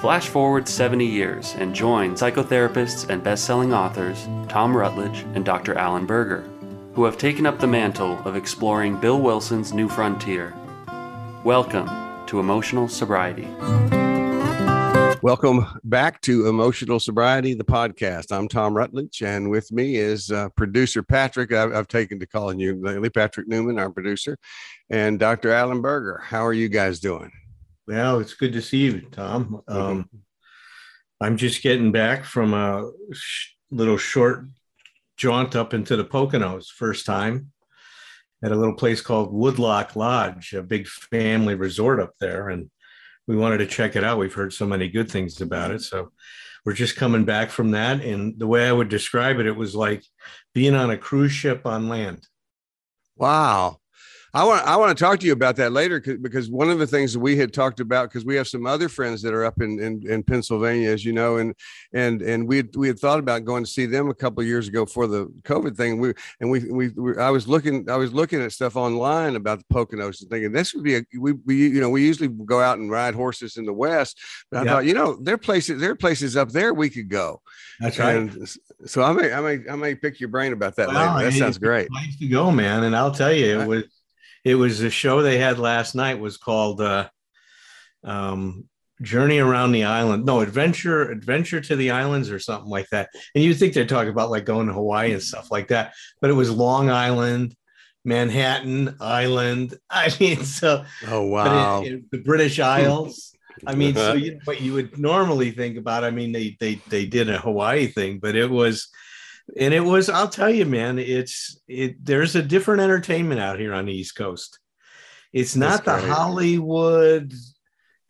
Flash forward 70 years and join psychotherapists and best-selling authors Tom Rutledge and Dr. Alan Berger, who have taken up the mantle of exploring Bill Wilson's new frontier. Welcome to Emotional Sobriety. Welcome back to Emotional Sobriety, the podcast. I'm Tom Rutledge, and with me is uh, producer Patrick. I've, I've, taken to calling you lately, Patrick Newman, our producer, and Dr. Alan Berger. How are you guys doing? Well, it's good to see you, Tom. Um. I'm just getting back from a sh- little short jaunt up into the Poconos, first time at a little place called Woodloch Lodge, a big family resort up there, and we wanted to check it out. We've heard so many good things about it. So we're just coming back from that. And the way I would describe it, it was like being on a cruise ship on land. Wow. I want I want to talk to you about that later because one of the things that we had talked about because we have some other friends that are up in, in, in Pennsylvania, as you know, and and and we had, we had thought about going to see them a couple of years ago for the COVID thing. We and we, we, we I was looking I was looking at stuff online about the Poconos and thinking this would be a we, we you know we usually go out and ride horses in the West, but I thought you know there are places there are places up there we could go. That's right. So I may I may I may pick your brain about that well, later. That sounds great. Place to go, man, and I'll tell you it was it was a show they had last night was called uh, um, Journey Around the Island. No, Adventure Adventure to the Islands or something like that. And you think they're talking about like going to Hawaii and stuff like that, but it was Long Island, Manhattan Island. I mean, so oh wow, it, it, the British Isles. I mean, so you, what you would normally think about. I mean, they they they did a Hawaii thing, but it was and it was i'll tell you man it's it there's a different entertainment out here on the east coast. It's not the hollywood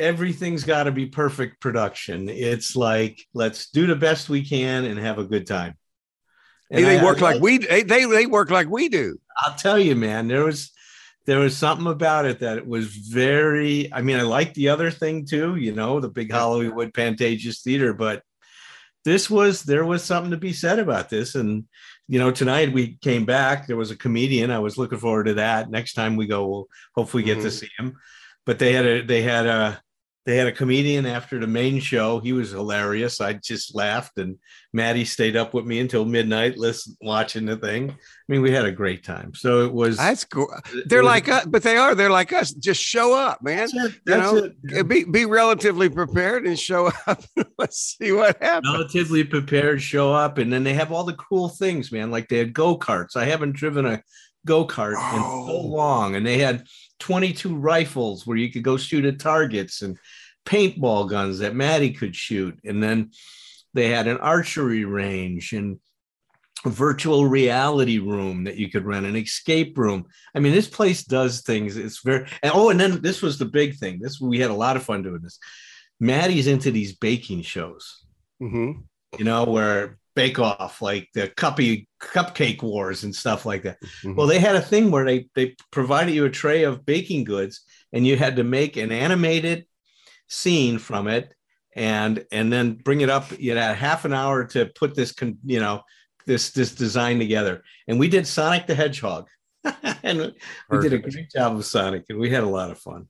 everything's got to be perfect production. It's like let's do the best we can and have a good time. And they I, work I, like we they they work like we do. I'll tell you man there was there was something about it that it was very i mean i like the other thing too you know the big hollywood pantages theater but this was there was something to be said about this. And you know tonight we came back there was a comedian i was looking forward to that. Next time we go we'll hopefully get mm-hmm. to see him. But they had a they had a they had a comedian after the main show. He was hilarious. I just laughed, and Maddie stayed up with me until midnight, listen, watching the thing. I mean, we had a great time. So it was. That's cool. They're was, like us, but they are. They're like us. Just show up, man. That's it. That's you know, it. be be relatively prepared and show up. Let's see what happens. Relatively prepared, show up, and then they have all the cool things, man. Like they had go karts. I haven't driven a go kart oh. in so oh. long, and they had 22 rifles where you could go shoot at targets and paintball guns that Maddie could shoot. And then they had an archery range and a virtual reality room that you could rent, an escape room. I mean, this place does things. It's very, and oh, and then this was the big thing. This, we had a lot of fun doing this. Maddie's into these baking shows, mm-hmm. you know, where Bake Off, like the cuppy cupcake wars and stuff like that. Mm-hmm. Well, they had a thing where they they provided you a tray of baking goods, and you had to make an animated scene from it, and and then bring it up. You had half an hour to put this, con, you know, this this design together. And we did Sonic the Hedgehog, and we did a great job of Sonic, and we had a lot of fun.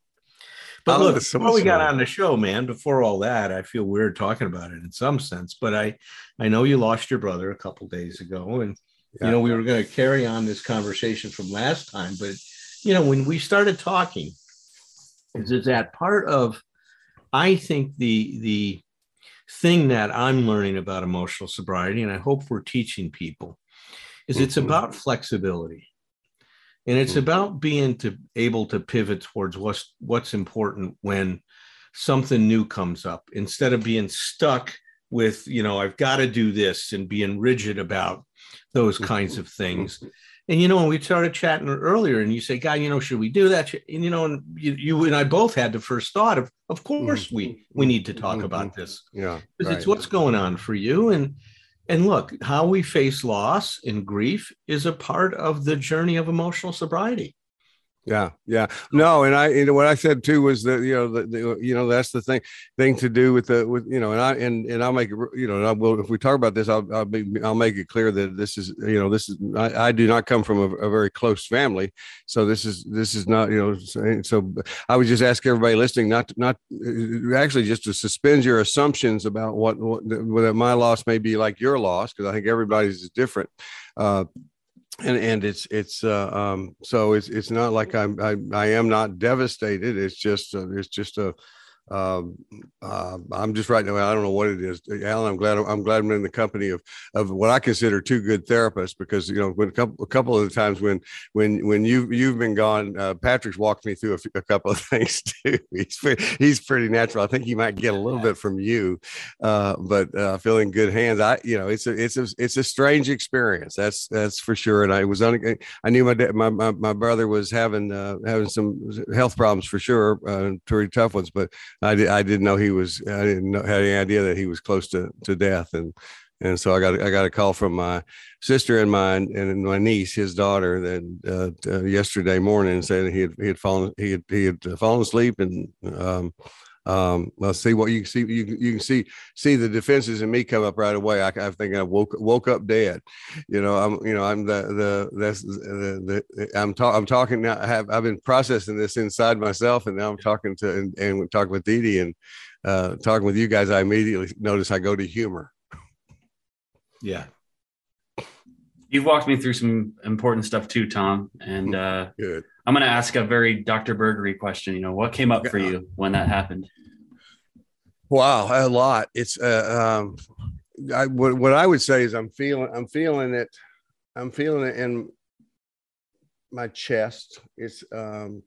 But look, before we got on the show, man, before all that, I feel weird talking about it in some sense. But I, I know you lost your brother a couple days ago, and yeah. you know we were going to carry on this conversation from last time. But you know, when we started talking, is it that part of, I think the the thing that I'm learning about emotional sobriety, and I hope we're teaching people, is mm-hmm. it's about flexibility and it's mm-hmm. about being to able to pivot towards what's what's important when something new comes up instead of being stuck with you know i've got to do this and being rigid about those kinds of things and you know, when we started chatting earlier, and you say, "God, you know, should we do that?" And you know, and you, you and I both had the first thought of, "Of course, mm-hmm. we we need to talk mm-hmm. about this." Yeah, because right. it's what's going on for you, and and look, how we face loss and grief is a part of the journey of emotional sobriety. Yeah, yeah, no, and I, you know, what I said too was that you know, the, the, you know, that's the thing, thing to do with the, with you know, and I, and and I'll make it, you know, I will if we talk about this, I'll, I'll be, I'll make it clear that this is, you know, this is, I, I do not come from a, a, very close family, so this is, this is not, you know, so I would just ask everybody listening not, not, actually just to suspend your assumptions about what, what, whether my loss may be like your loss, because I think everybody's is different. Uh, and and it's it's uh, um, so it's it's not like I'm I, I am not devastated. It's just uh, it's just a um, uh, I'm just right now. I don't know what it is, Alan. I'm glad. I'm glad I'm in the company of of what I consider two good therapists because you know when a couple a couple of the times when when when you you've been gone, uh, Patrick's walked me through a, few, a, couple of things too. He's he's pretty natural. I think he might get a little bit from you, uh, but uh, feeling good hands. I you know it's a it's a it's a strange experience. That's that's for sure. And I was on. I knew my my my, my brother was having uh, having some health problems for sure, uh, pretty tough ones, but I, did, I didn't know he was I didn't know, had any idea that he was close to, to death. And and so I got I got a call from my sister and my and my niece, his daughter, that uh, uh, yesterday morning saying he had he had fallen he had he had fallen asleep and um, um, let's see what you can see. You, you can see see the defenses in me come up right away. I, I think I woke woke up dead. You know, I'm you know I'm the the that's the, the I'm talking I'm talking now. I have I've been processing this inside myself, and now I'm talking to and, and talking with Dee Dee and uh, talking with you guys. I immediately notice I go to humor. Yeah. You've walked me through some important stuff too, Tom, and uh, good. I'm going to ask a very Dr. Bergery question. You know, what came up for you when that happened? Wow, a lot. It's uh, um, I, what, what I would say is I'm feeling I'm feeling it. I'm feeling it in my chest. It's um,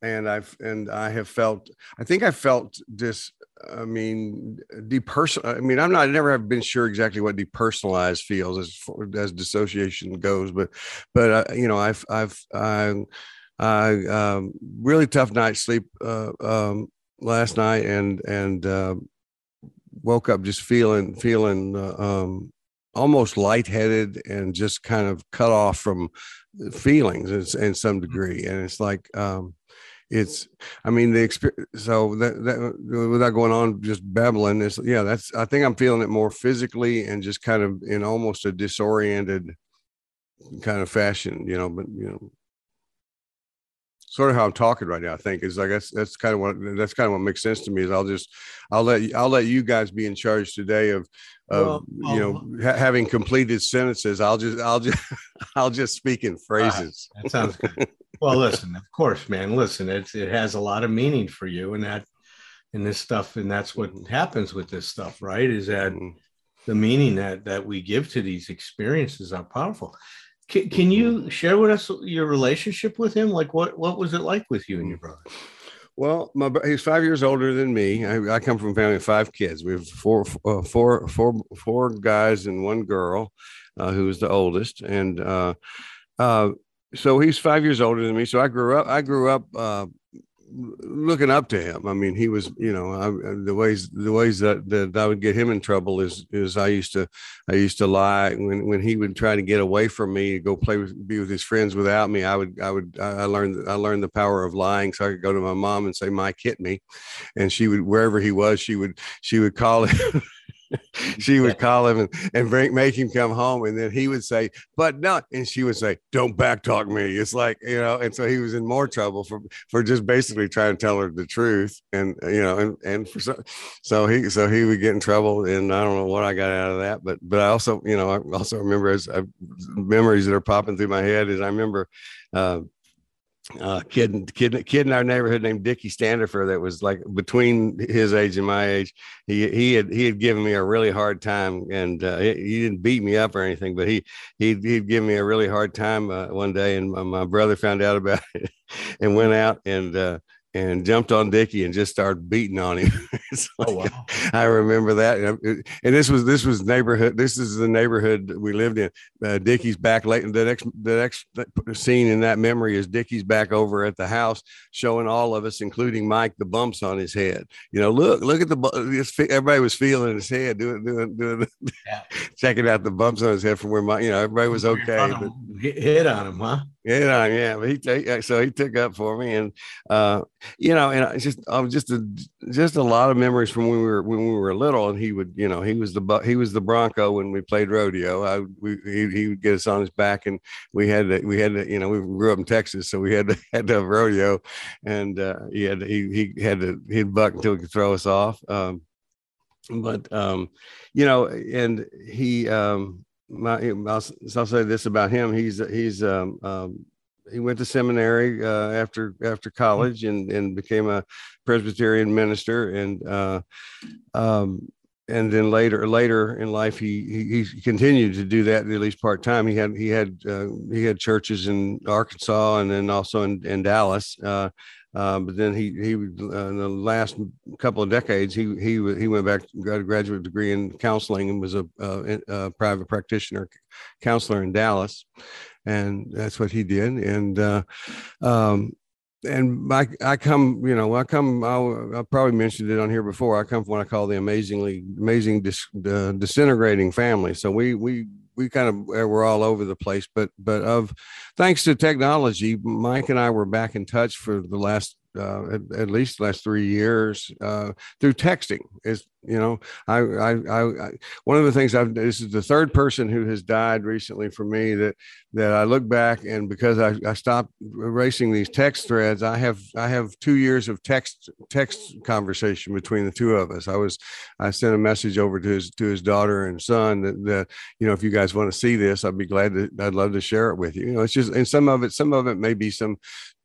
and I've and I have felt. I think I felt this. I mean, depersonal. I mean, I'm not. I never have been sure exactly what depersonalized feels as as dissociation goes, but but uh, you know, I've I've I uh, um, really tough night's sleep uh, um, last night, and and uh, woke up just feeling feeling uh, um, almost lightheaded and just kind of cut off from feelings in, in some degree. And it's like um, it's i mean the experience so that, that without going on just babbling is yeah that's i think i'm feeling it more physically and just kind of in almost a disoriented kind of fashion you know but you know sort of how I'm talking right now. I think is I guess that's kind of what that's kind of what makes sense to me. Is I'll just I'll let I'll let you guys be in charge today of of well, you know um, ha- having completed sentences. I'll just I'll just I'll just speak in phrases. Right. That sounds good. well, listen, of course, man. Listen, it's it has a lot of meaning for you, and that and this stuff, and that's what happens with this stuff, right? Is that mm-hmm. the meaning that that we give to these experiences are powerful. Can, can you share with us your relationship with him? Like, what what was it like with you and your brother? Well, my he's five years older than me. I, I come from a family of five kids. We have four, uh, four, four, four guys and one girl, uh, who is the oldest. And uh, uh, so he's five years older than me. So I grew up. I grew up uh, looking up to him. I mean, he was, you know, I, uh, the ways the ways that, that I would get him in trouble is is I used to I used to lie when when he would try to get away from me, go play with be with his friends without me. I would I would I learned I learned the power of lying, so I could go to my mom and say Mike hit me, and she would wherever he was, she would she would call him. she would call him and, and bring, make him come home. And then he would say, but no. And she would say, don't backtalk me. It's like, you know, and so he was in more trouble for, for just basically trying to tell her the truth. And, you know, and, and for so, so he, so he would get in trouble and I don't know what I got out of that, but, but I also, you know, I also remember as I, memories that are popping through my head is I remember, uh, uh, kid, kid, kid in our neighborhood named Dickie Standifer that was like between his age and my age. He he had he had given me a really hard time, and uh, he, he, didn't beat me up or anything, but he he'd, he'd give me a really hard time uh, one day, and my, my, brother found out about it and went out and uh, and jumped on Dickie and just started beating on him. like, oh wow! I remember that, and this was this was neighborhood. This is the neighborhood we lived in. Uh, Dickie's back late. The next the next scene in that memory is Dickie's back over at the house, showing all of us, including Mike, the bumps on his head. You know, look look at the everybody was feeling his head, doing doing doing, yeah. checking out the bumps on his head from where my you know everybody was okay. But, hit on him, huh? Hit on, yeah. But he take so he took up for me, and uh, you know, and it's just I was just a just a lot of memories from when we were when we were little, and he would you know he was the he was the Bronco when we played rodeo. I we he, he would get us on his back, and we had to we had to you know we grew up in Texas, so we had to had to have rodeo, and uh, he had to, he he had to he'd buck until he could throw us off. Um, but um, you know, and he um, my I'll, I'll say this about him: he's he's um, um he went to seminary uh, after after college and and became a Presbyterian minister and uh, um, and then later later in life he, he, he continued to do that at least part time. He had he had uh, he had churches in Arkansas and then also in, in Dallas. Uh, but then he he uh, in the last couple of decades he he he went back got a graduate degree in counseling and was a, a, a private practitioner counselor in Dallas, and that's what he did. And uh, um, and I, I come, you know, I come, I'll, I probably mentioned it on here before. I come from what I call the amazingly, amazing, dis, uh, disintegrating family. So we, we, we kind of uh, were all over the place, but, but of thanks to technology, Mike and I were back in touch for the last uh, at, at, least the last three years uh, through texting. Is you know, I, I, I, one of the things I've this is the third person who has died recently for me that that I look back and because I, I stopped erasing these text threads, I have I have two years of text text conversation between the two of us. I was I sent a message over to his to his daughter and son that, that you know if you guys want to see this, I'd be glad to I'd love to share it with you. You know, it's just and some of it some of it may be some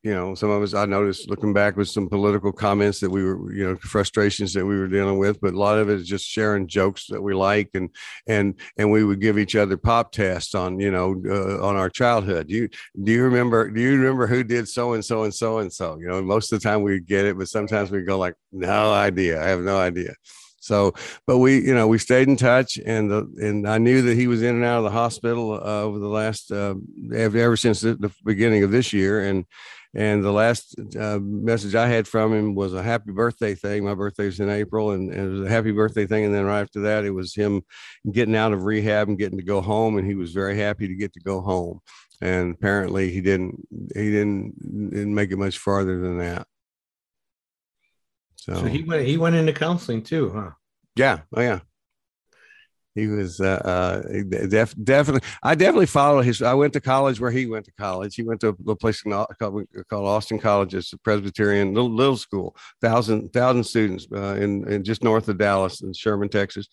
you know, some of us I noticed looking back with some political comments that we were, you know, frustrations that we were dealing with, but a lot of it is just sharing jokes that we like and and and we would give each other pop tests on, you know, uh, on our childhood. Do you do you remember do you remember who did so and so and so and so? You know, most of the time we get it, but sometimes we go like, no idea. I have no idea. So, but we, you know, we stayed in touch, and the, and I knew that he was in and out of the hospital uh, over the last uh, ever, ever since the, the, beginning of this year, and and the last uh, message I had from him was a happy birthday thing. My birthday was in April, and, and, it was a happy birthday thing. And then right after that, it was him getting out of rehab and getting to go home. And he was very happy to get to go home. And apparently, he didn't he didn't, didn't make it much farther than that. So, so he went he went into counseling too, huh? Yeah. Oh yeah he was uh, uh, def- definitely. I definitely follow his. I went to college where he went to college. He went to a little place called, called Austin College. It's a Presbyterian little, little school, thousand thousand students uh, in, in just north of Dallas in Sherman, Texas.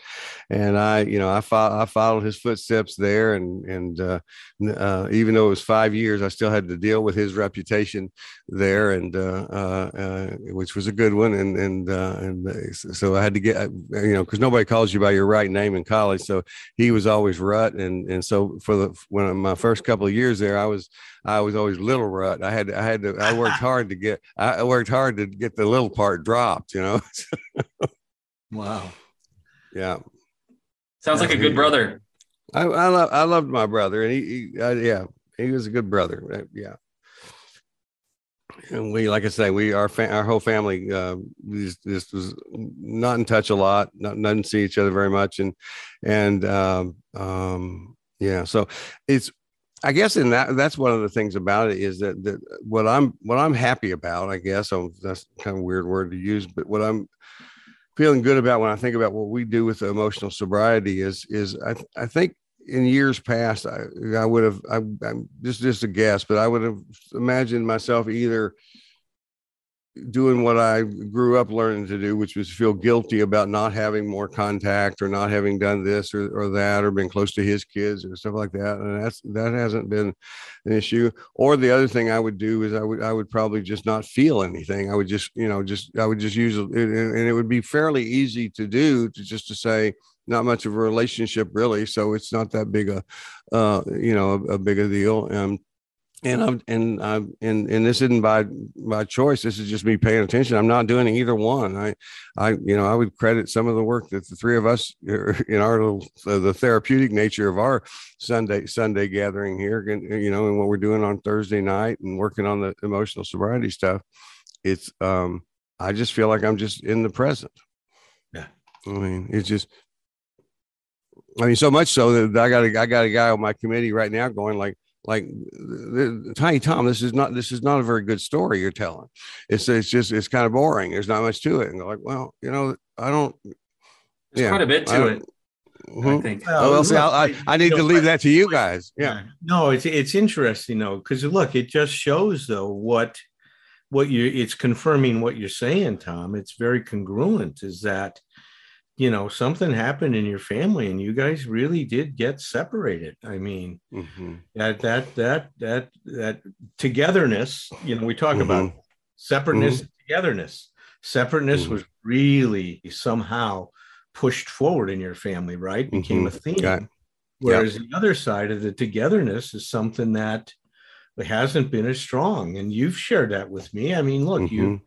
And I, you know, I fo- I followed his footsteps there, and and uh, uh, even though it was five years, I still had to deal with his reputation there, and uh, which was a good one. And and and so I had to get you know because nobody calls you by your right name in college college, so he was always Rut, and and so for the when my first couple of years there, I was I was always Little Rut. I had I had to I worked hard to get I worked hard to get the little part dropped, you know. wow. Yeah. Sounds like a good brother. I I, lo- I loved my brother, and he, he uh, yeah he was a good brother. Uh, yeah and we like i say we our fa- our whole family uh this was not in touch a lot not didn't see each other very much. And and um, um yeah so it's i guess in that that's one of the things about it is that that what i'm what i'm happy about i guess so that's kind of weird word to use but what i'm feeling good about when i think about what we do with emotional sobriety is is i, I think in years past, I, I would have, I, am just, just a guess, but I would have imagined myself either doing what I grew up learning to do, which was feel guilty about not having more contact or not having done this or, or that or been close to his kids or stuff like that. And that's that hasn't been an issue. Or the other thing I would do is I would I would probably just not feel anything. I would just you know just I would just use it, and it would be fairly easy to do to just to say not much of a relationship really, so it's not that big a uh, you know a, a big a deal. Um, and I'm and I'm and and this isn't by by choice. This is just me paying attention. I'm not doing either one. I, I you know I would credit some of the work that the three of us in our little uh, the therapeutic nature of our Sunday Sunday gathering here, and you know, and what we're doing on Thursday night and working on the emotional sobriety stuff. It's um I just feel like I'm just in the present. Yeah, I mean it's just. I mean, so much so that I got a, I got a guy on my committee right now going like, like tiny tom this is not this is not a very good story you're telling it's it's just it's kind of boring there's not much to it and like well you know i don't there's yeah, quite a bit to it mm-hmm. I think. Well, well see, I, I need to leave that to you guys. Yeah. No, it's it's interesting though, because look, it just shows though what what you it's confirming what you're saying, Tom. It's very congruent. Is that you know something happened in your family and you guys really did get separated i mean mm-hmm. that that that that that togetherness you know we talk mm-hmm. about separateness mm-hmm. togetherness separateness mm-hmm. was really somehow pushed forward in your family right became a mm-hmm. theme yeah. whereas the other side of the togetherness is something that hasn't been as strong and you've shared that with me i mean look you mm-hmm.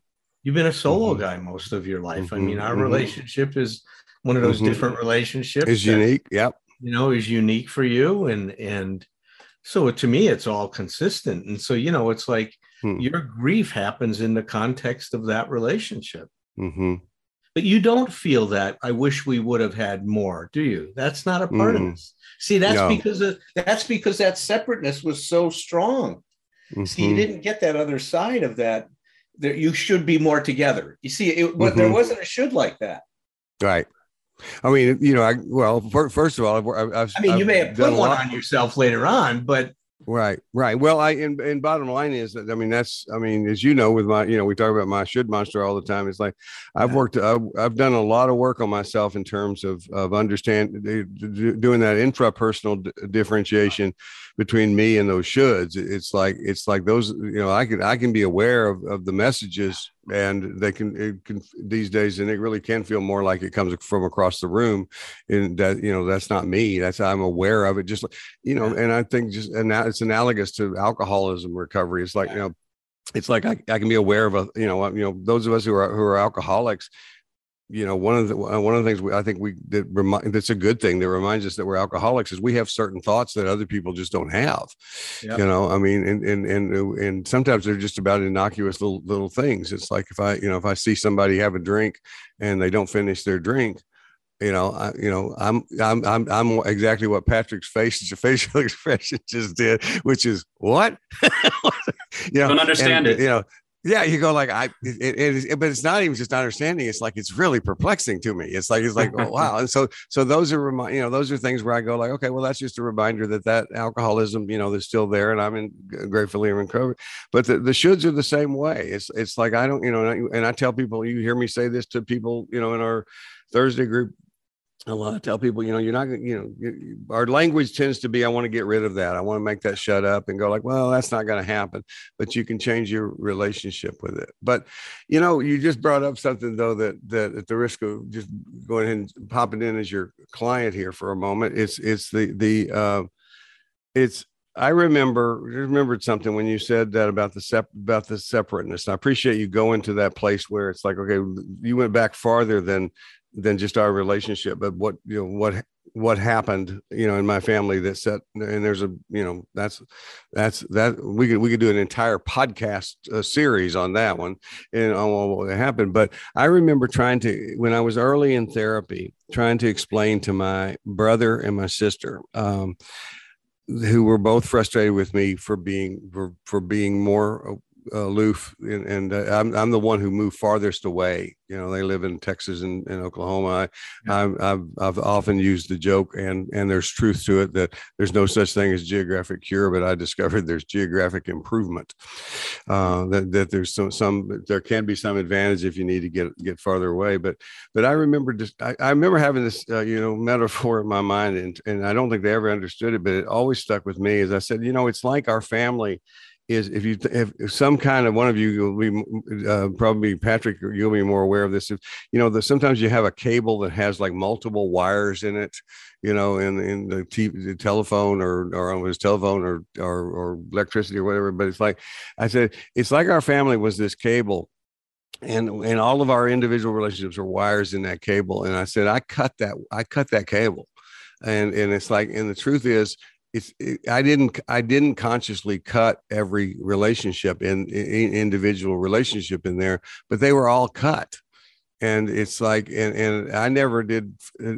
You've been a solo mm-hmm. guy most of your life. Mm-hmm. I mean, our mm-hmm. relationship is one of those mm-hmm. different relationships is unique. Yep. You know, is unique for you. And and so to me, it's all consistent. And so, you know, it's like hmm. your grief happens in the context of that relationship. Mm-hmm. But you don't feel that I wish we would have had more, do you? That's not a part of this. See, that's no. because of that's because that separateness was so strong. Mm-hmm. See, you mm-hmm. didn't get that other side of that. There, you should be more together. You see, it, mm-hmm. there wasn't a should like that. Right. I mean, you know, I well, first of all, I've, I've i mean, I've you may have put one on yourself later on, but right, right. Well, I and, and bottom line is that I mean, that's I mean, as you know, with my you know, we talk about my should monster all the time. It's like I've worked, I've, I've done a lot of work on myself in terms of of understand doing that intrapersonal d- differentiation between me and those shoulds. It's like it's like those you know, I can I can be aware of of the messages and they can, it can these days and it really can feel more like it comes from across the room and that you know that's not me. That's i'm aware of it. Just you know and i think just and now it's analogous to alcoholism recovery. It's like you know it's like I, I can be aware of a you know you know those of us who are who are alcoholics you know one of the uh, one of the things we, I think we that remind that's a good thing that reminds us that we're alcoholics is we have certain thoughts that other people just don't have. Yep. You know, I mean, and and and and sometimes they're just about innocuous little little things. It's like if I you know if I see somebody have a drink and they don't finish their drink, you know, I, you know, I'm, I'm, I'm, I'm exactly what Patrick's face, your facial expression just did, which is what, you know, don't understand and, it. You know, yeah you go like i it, it is eh, but it's not even just understanding it's like it's really perplexing to me. It's like it's like oh, wow. And so so those are remind you know those are things where i go like okay well that's just a reminder that that alcoholism you know is still there and i'm in gratefully in recovery but the, the shoulds are the same way. It's it's like i don't you know and I tell people you hear me say this to people you know in our thursday group a lot. tell people, you know, you're not to, you know, you, our language tends to be, I want to get rid of that. I want to make that shut up and go like, well, that's not going to happen, but you can change your relationship with it. But, you know, you just brought up something though, that, that at the risk of just going ahead and popping in as your client here for a moment, it's, it's the, the, uh, it's, I remember remembered something when you said that about the sep- about the separateness. And I appreciate you going to that place where it's like, okay, you went back farther than than just our relationship, but what you know what what happened you know in my family that set and there's a you know that's that's that we could we could do an entire podcast uh, series on that one and on what happened. But i remember trying to when i was early in therapy trying to explain to my brother and my sister um, who were both frustrated with me for being for, for being more aloof and, and uh, I'm, I'm the one who moved farthest away. You know they live in texas and, and oklahoma. I, yeah. I, have I've often used the joke and and there's truth to it that there's no such thing as geographic cure but i discovered there's geographic improvement. Uh, that, that there's some some there can be some advantage if you need to get get farther away. But but i remember just i, I remember having this uh, you know metaphor in my mind and and i don't think they ever understood it but it always stuck with me as i said you know it's like our family is if you if some kind of one of you will be uh, probably Patrick you'll be more aware of this. If you know that sometimes you have a cable that has like multiple wires in it you know in in the, t- the telephone or or on his telephone or, or or electricity or whatever but it's like I said it's like our family was this cable and and all of our individual relationships are wires in that cable and I said I cut that I cut that cable. And and it's like and the truth is it's it, i didn't i didn't consciously cut every relationship in, in, individual relationship in there but they were all cut and it's like and, and i never did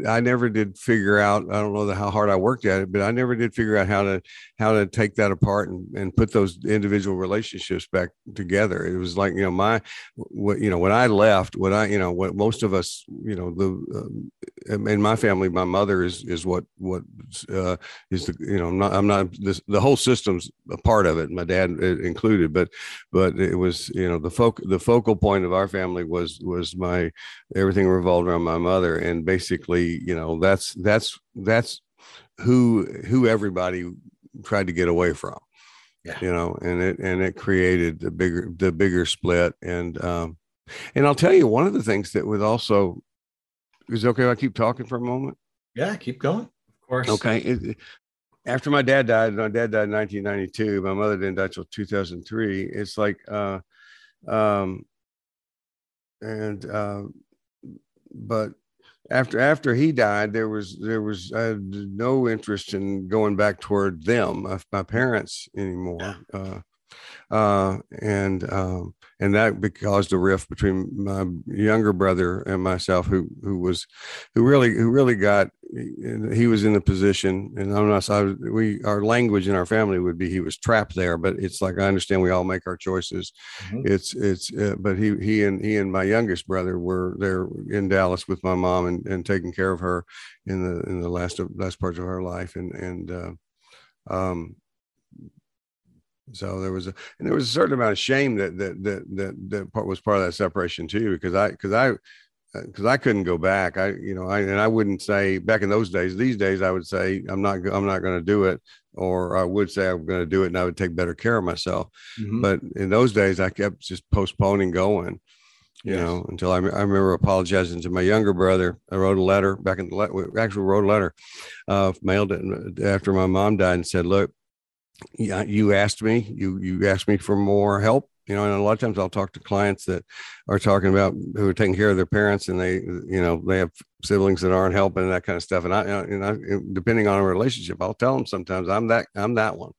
i never did figure out i don't know how hard i worked at it but i never did figure out how to how to take that apart and, and put those individual relationships back together. It was like you know my what you know when i left what i you know what most of us you know the um, in my family my mother is is what what uh, is the you know i'm not i'm not this the whole system's a part of it my dad uh, included but but it was you know the focal the focal point of our family was was my everything revolved around my mother. And basically you know that's that's that's who who everybody tried to get away from yeah. you know and it and it created the bigger the bigger split. And um and i'll tell you one of the things that was also is okay if i keep talking for a moment? Yeah keep going. Of course. Okay. It, after my dad died my dad died in 1992 my mother didn't die until 2003 it's like uh um and uh, but after after he died, there was there was I had no interest in going back toward them, uh, my parents anymore. Uh, uh, and um, and that caused a rift between my younger brother and myself, who who was who really who really got he was in the position, and I'm not. I, we our language in our family would be he was trapped there, but it's like I understand we all make our choices. Mm-hmm. It's it's uh, but he he and he and my youngest brother were there in Dallas with my mom and, and taking care of her in the in the last of last parts of her life, and and uh, um, so there was a and there was a certain amount of shame that that that that, that part was part of that separation too, because I because I because uh, I couldn't go back. I you know I and I wouldn't say back in those days. These days I would say I'm not I'm not going to do it, or I would say I'm going to do it, and I would take better care of myself. Mm-hmm. But in those days I kept just postponing going. You yes. know, until I, I remember apologizing to my younger brother. I wrote a letter back in the actually wrote a letter, uh, mailed it after my mom died, and said, "Look, yeah, you asked me, you you asked me for more help. You know, and a lot of times I'll talk to clients that are talking about who are taking care of their parents, and they, you know, they have siblings that aren't helping and that kind of stuff. And I, you know, depending on a relationship, I'll tell them sometimes I'm that I'm that one,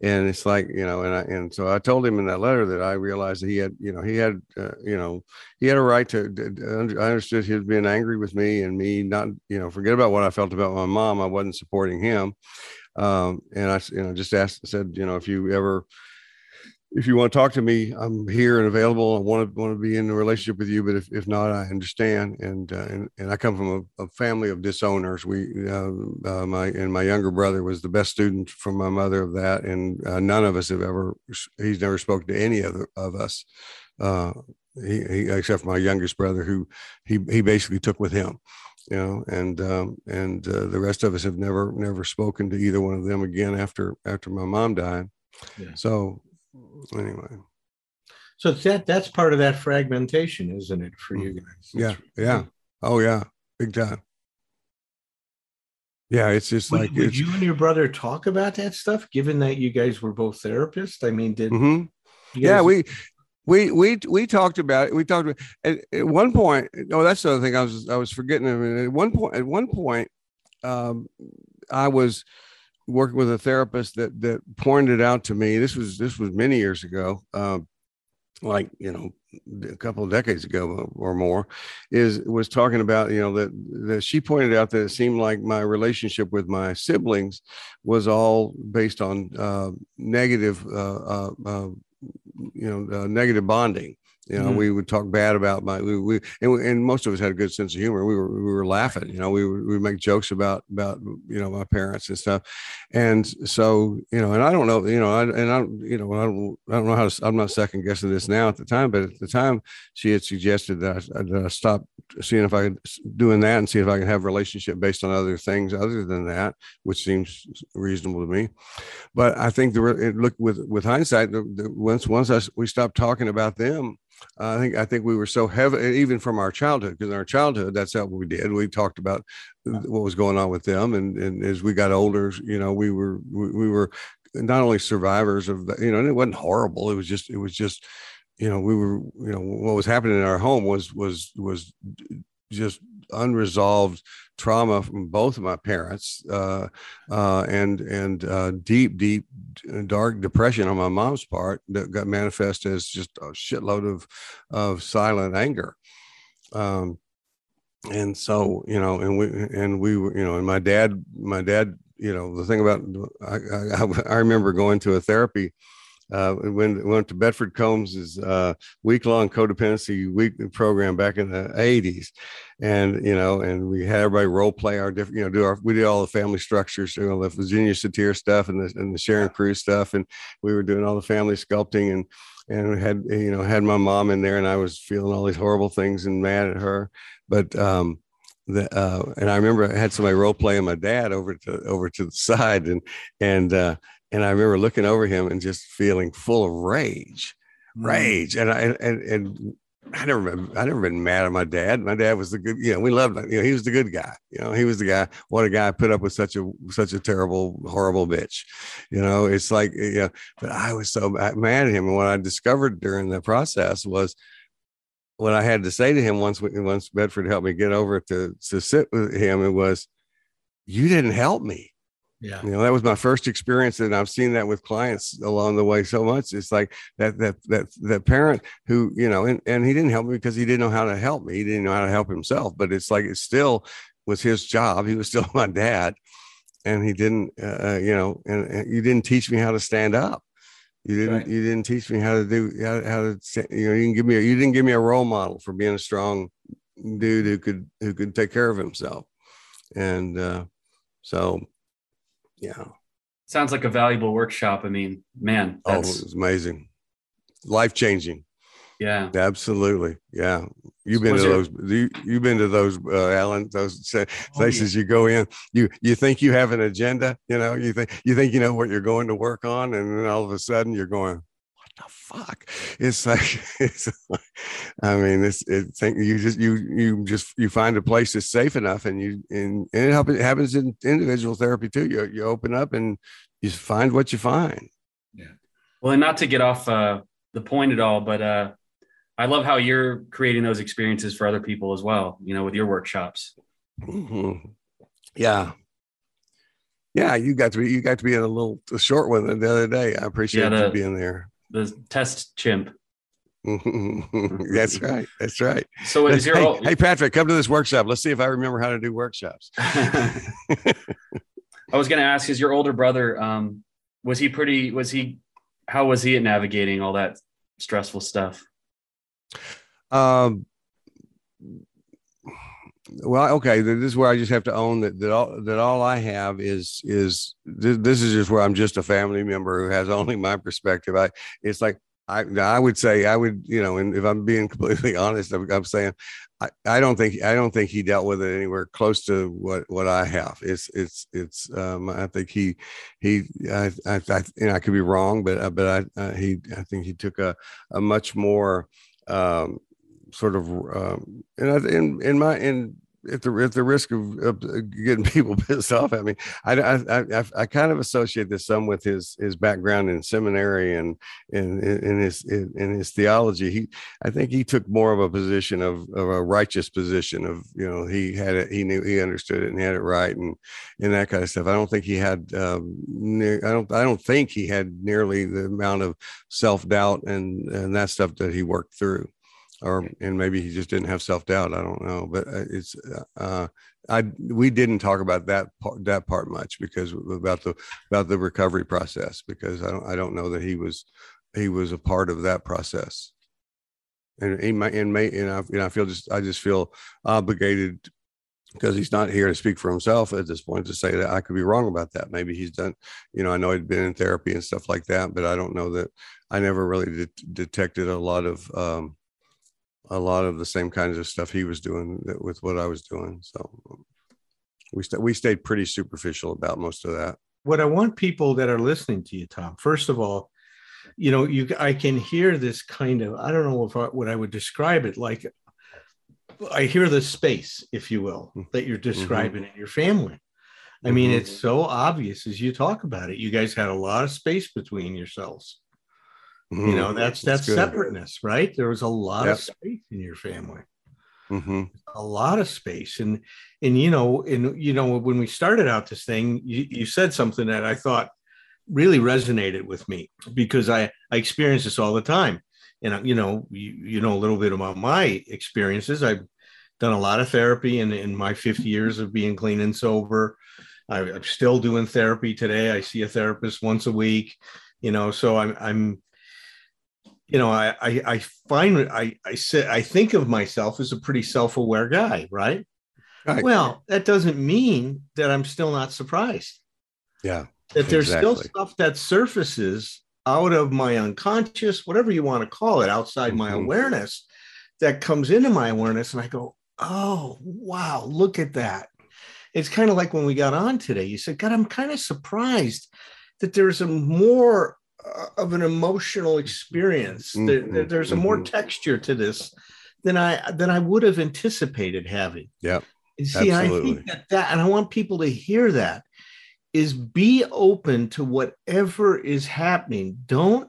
and it's like you know, and I and so I told him in that letter that I realized that he had, you know, he had, uh, you know, he had a right to. I understood he was being angry with me and me not, you know, forget about what I felt about my mom. I wasn't supporting him um, and I, you know, just asked, said, you know, if you ever, if you want to talk to me, I'm here and available. I want to want to be in a relationship with you, but if, if not, I understand. And uh, and, and I come from a, a family of disowners. We uh, uh, my and my younger brother was the best student from my mother of that, and uh, none of us have ever. He's never spoken to any of of us, uh, he, he, except my youngest brother, who he he basically took with him you know, and um, and uh, the rest of us have never never spoken to either one of them again after after my mom died. Yeah. So anyway, so that that's part of that fragmentation, isn't it, for you guys? yeah, yeah, oh yeah, big time. Yeah, it's just would, like would it's, you and your brother talk about that stuff, given that you guys were both therapists? I mean, did mm-hmm. yeah, we we we we talked about it. We talked about at, at one point. Oh, that's the other thing I was I was forgetting. At one point, at one point, um, I was working with a therapist that that pointed out to me. This was this was many years ago, um, like you know, a couple of decades ago or more. Is was talking about you know that that she pointed out that it seemed like my relationship with my siblings was all based on uh, negative uh, uh, uh you know uh, negative bonding you know mm-hmm. we would talk bad about my we, we and, and, most of us had a good sense of humor we were we were laughing you know we we would make jokes about about you know my parents and stuff and so you know and i don't know you know I, and i you know i don't i don't know how to i'm not second guessing this now at the time but at the time she had suggested that i, that I stop seeing if I could doing that and see if I can have a relationship based on other things other than that, which seems reasonable to me. But I think the look with with hindsight, the, the, once once I, we stopped talking about them, I think I think we were so heavy, even from our childhood, because in our childhood, that's how we did. We talked about what was going on with them, and and as we got older, you know, we were we, we were not only survivors of the, you know, and it wasn't horrible. It was just it was just, you know, we were you know what was happening in our home was was was just unresolved trauma from both of my parents uh, uh, and and uh, deep deep dark depression on my mom's part that got manifest as just a shitload of of silent anger. Um, and so you know and we and we were you know and my dad my dad you know the thing about I, I, I remember going to a therapy uh, when went to Bedford Combs's uh, week long codependency week program back in the 80s. And, you know, and we had everybody role play our different, you know, do our, we did all the family structures, you know, the Virginia Satir stuff and the, and the Sharon Cruse stuff. And we were doing all the family sculpting and, and had, you know, had my mom in there and I was feeling all these horrible things and mad at her. But, um, the, uh, and I remember I had somebody role playing my dad over to over to the side, and and uh, and I remember looking over him and just feeling full of rage, mm. rage. And I and and I never been I never been mad at my dad. My dad was the good, you know, we loved him. You know, he was the good guy. You know, he was the guy. What a guy put up with such a such a terrible, horrible bitch. You know, it's like you know, but I was so mad at him. And what I discovered during the process was what I had to say to him once once Bedford helped me get over to to sit with him, it was, you didn't help me yeah. You know that was my first experience and i've seen that with clients along the way so much. It's like that that that that parent who you know and, and he didn't help me because he didn't know how to help me. He didn't know how to help himself but it's like it still was his job. He was still my dad and he didn't uh, uh, you know and, and, you didn't teach me how to stand up. You didn't right. you didn't teach me how to do how, how to you know you didn't give me a, you didn't give me a role model for being a strong dude who could who could take care of himself. And uh so yeah. Sounds like a valuable workshop. I mean, man, oh, oh, it's amazing, life changing. Yeah, absolutely. Yeah, you've been Was to it... those. You, you've been to those, uh, Alan. Those places oh, yeah. you go in. You you think you have an agenda. You know, you think you think you know what you're going to work on, and then all of a sudden you're going, the fuck? It's like, it's like, I mean, it's, it think you just, you, you just, you find a place that's safe enough and you, and, and it happens, it happens in individual therapy too. You, you open up and you find what you find. Yeah. Well, and not to get off uh, the point at all, but uh, I love how you're creating those experiences for other people as well, you know, with your workshops. Mm-hmm. Yeah. Yeah, you got to be you got to be in a little a short one the other day. I appreciate yeah, the, you being there the test chimp. That's right. That's right. So is your hey, hey, Patrick, come to this workshop. Let's see if I remember how to do workshops. I was going to ask: Is your older brother? Um, was he pretty? Was he? How was he at navigating all that stressful stuff? Um. Well, okay. This is where I just have to own that that all that all I have is is this, this is just where I'm just a family member who has only my perspective. I it's like I I would say I would you know, and if I'm being completely honest, I'm, I'm saying I, I don't think I don't think he dealt with it anywhere close to what what I have. It's it's it's um, I think he he I, I, I you know I could be wrong, but uh, but I uh, he I think he took a a much more um, sort of um, and in in my in at the at the risk of, of, getting people pissed off at me, I, I, I I kind of associate this some with his his background in seminary and in in his in his theology. He I think he took more of a position of, of a righteous position of you know he had it he knew he understood it and had it right and and that kind of stuff. I don't think he had um, near, I don't I don't think he had nearly the amount of self doubt and and that stuff that he worked through or and maybe he just didn't have self doubt. I don't know, but uh, it's uh, uh, I we didn't talk about that part that part much because about the about the recovery process because I don't I don't know that he was he was a part of that process. And he might and may and I, and I feel just I just feel obligated because he's not here to speak for himself at this point to say that I could be wrong about that. Maybe he's done, you know, I know he'd been in therapy and stuff like that, but I don't know that I never really de- detected a lot of um, a lot of the same kinds of stuff he was doing with what I was doing. So we st- we stayed pretty superficial about most of that. What I want people that are listening to you, Tom, first of all, you know, you I can hear this kind of I don't know if I, what I would describe it like. I hear the space, if you will, mm. that you're mm-hmm. describing mm-hmm. in your family. I mean, mm-hmm. it's so obvious as you talk about it. You guys had a lot of space between yourselves. Mm-hmm. You know, that's that's, that's separateness, right? There was a lot yep. of space in your family. Mm-hmm. A lot of space. And and you know, and you know, when we started out this thing, you, you said something that I thought really resonated with me because I, I experience this all the time. And you know, you, you know a little bit about my experiences. I've done a lot of therapy in, in my 50 years of being clean and sober. I, I'm still doing therapy today. I see a therapist once a week, you know, so I'm, I'm, you know, I, I, I find, I, I say, I think of myself as a pretty self-aware guy, right? right? Well, that doesn't mean that I'm still not surprised. Yeah. That there's exactly. still stuff that surfaces out of my unconscious, whatever you want to call it, outside mm-hmm. my awareness that comes into my awareness. And I go, oh, wow, look at that it's kind of like when we got on today. You said, God, I'm kind of surprised that there's a more of an emotional experience. Mm-hmm. There, there's a more mm-hmm. texture to this than I than I would have anticipated having. Yeah. See, absolutely. I think that, that, and I want people to hear that is be open to whatever is happening. Don't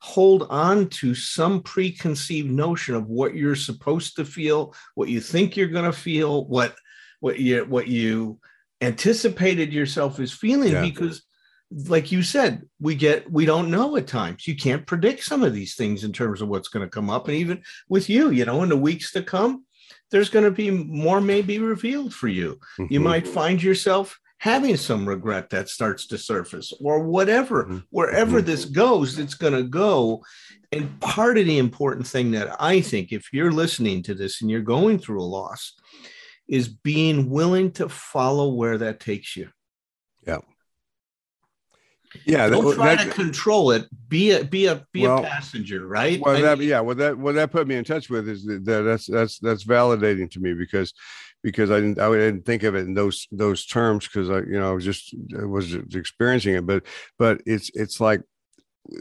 hold on to some preconceived notion of what you're supposed to feel, what you think you're going to feel, what what you what you anticipated yourself is feeling yeah. because like you said we get we don't know at times you can't predict some of these things in terms of what's going to come up and even with you you know in the weeks to come there's going to be more may be revealed for you mm-hmm. you might find yourself having some regret that starts to surface or whatever mm-hmm. wherever mm-hmm. this goes it's going to go and part of the important thing that i think if you're listening to this and you're going through a loss is being willing to follow where that takes you. Yeah. Yeah, don't that, try that, to control it. Be a be a be well, a passenger, right? Well, that, yeah, what that what that put me in touch with is that, that that's that's that's validating to me because because I didn't I didn't think of it in those those terms because I you know I was just I was experiencing it, but but it's it's like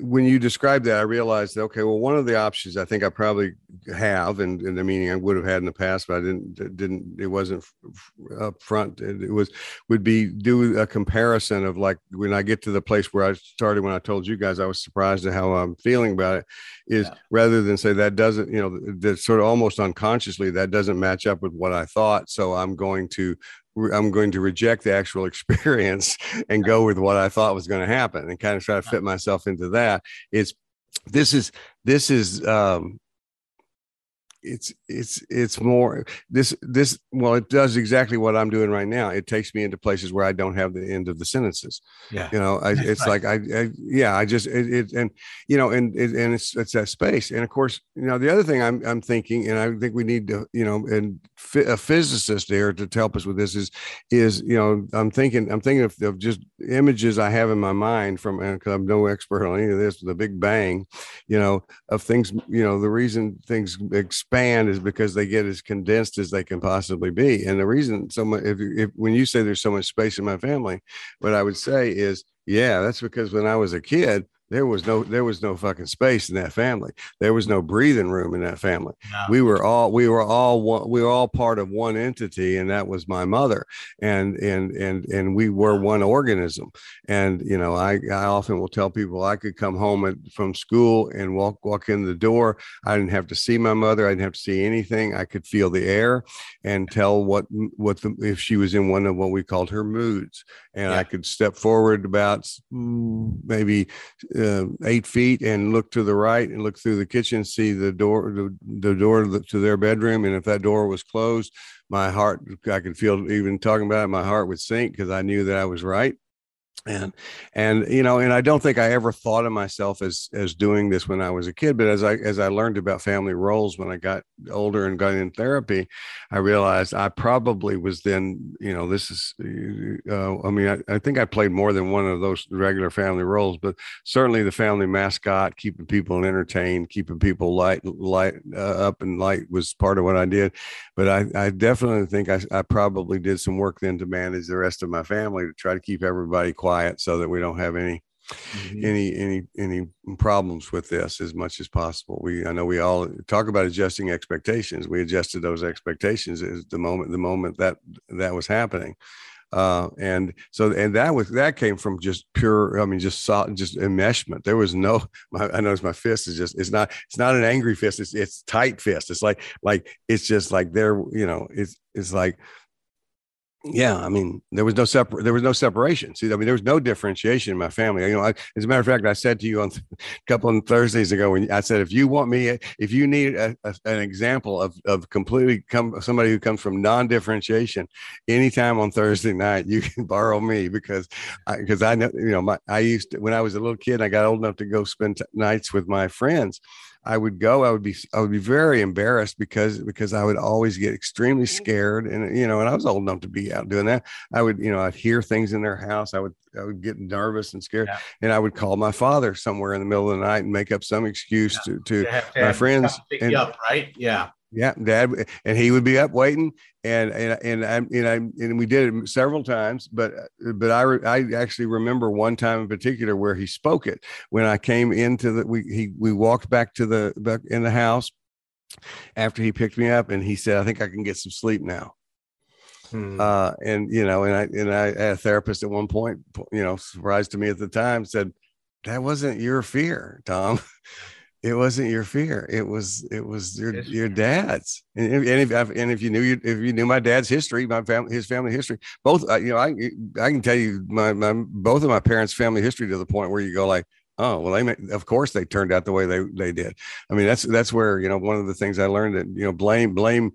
when you described that, I realized that okay, well, one of the options I think I probably have, and, and the meaning I would have had in the past, but I didn't didn't it wasn't up front. It, it, was would be do a comparison of like when I get to the place where I started when I told you guys I was surprised at how I'm feeling about it, is yeah. rather than say that doesn't you know that sort of almost unconsciously that doesn't match up with what I thought, so I'm going to I'm going to reject the actual experience and go with what I thought was going to happen and kind of try to fit myself into that. It's this is this is um, it's it's it's more this this well it does exactly what i'm doing right now. It takes me into places where i don't have the end of the sentences. Yeah. You know I, it's like I, I, yeah i just it, it and you know and it, and it's it's that space. And of course you know the other thing i'm i'm thinking and i think we need to you know and a physicist there to help us with this is is you know i'm thinking i'm thinking of, of just images i have in my mind from because i'm no expert on any of this the big bang you know of things you know the reason things expand is because they get as condensed as they can possibly be. And the reason so much, if, if when you say there's so much space in my family, what I would say is, yeah, that's because when I was a kid, there was no there was no fucking space in that family. There was no breathing room in that family. No. we were all we were all one we were all part of one entity and that was my mother. And and and and we were one organism. And you know i i often will tell people i could come home at, from school and walk walk in the door. I didn't have to see my mother. I didn't have to see anything. I could feel the air and tell what what the if she was in one of what we called her moods. And yeah. i could step forward about mm, maybe uh, eight feet and look to the right and look through the kitchen, see the door, the, the door to their bedroom. And if that door was closed, my heart, I could feel even talking about it, my heart would sink because I knew that I was right. And and you know and i don't think i ever thought of myself as as doing this when i was a kid but as i as i learned about family roles when i got older and got in therapy i realized i probably was then you know this is uh, i mean I, I think i played more than one of those regular family roles but certainly the family mascot keeping people entertained keeping people light light uh, up and light was part of what i did. But i i definitely think I, I probably did some work then to manage the rest of my family to try to keep everybody quiet quiet so that we don't have any mm-hmm. any any any problems with this as much as possible. We I know we all talk about adjusting expectations. We adjusted those expectations as the moment the moment that that was happening. Uh, and so and that was that came from just pure i mean just solid just enmeshment there was no my, i notice my fist is just it's not it's not an angry fist it's it's tight fist it's like like it's just like there you know it's it's like yeah, I mean, there was no separate, there was no separation. See, I mean, there was no differentiation in my family. You know, I, as a matter of fact, I said to you on a couple of Thursdays ago when I said, if you want me, if you need a, a, an example of of completely come somebody who comes from non-differentiation, anytime on Thursday night, you can borrow me because because I, I know, you know, my I used to when I was a little kid, I got old enough to go spend t- nights with my friends. I would go, I would be, I would be very embarrassed because, because I would always get extremely mm-hmm. scared. And, you know, and I was old enough to be out doing that. I would, you know, I'd hear things in their house. I would, I would get nervous and scared. Yeah. And I would call my father somewhere in the middle of the night and make up some excuse yeah. to, to, to my friends. Pick And, up, right. Yeah. Yeah, Dad, and he would be up waiting, and and and I and I and we did it several times, but but I I actually remember one time in particular where he spoke it when I came into the we he we walked back to the back in the house after he picked me up, and he said, "I think I can get some sleep now." Hmm. Uh, and you know, and I and I had a therapist at one point, you know, surprised to me at the time, said, "That wasn't your fear, Tom." it wasn't your fear it was it was your your dad's. And, and if and if you knew you if you knew my dad's history my family his family history both uh, you know i i can tell you my, my both of my parents family history to the point where you go like oh well they may, of course they turned out the way they they did. I mean that's that's where you know one of the things i learned that you know blame blame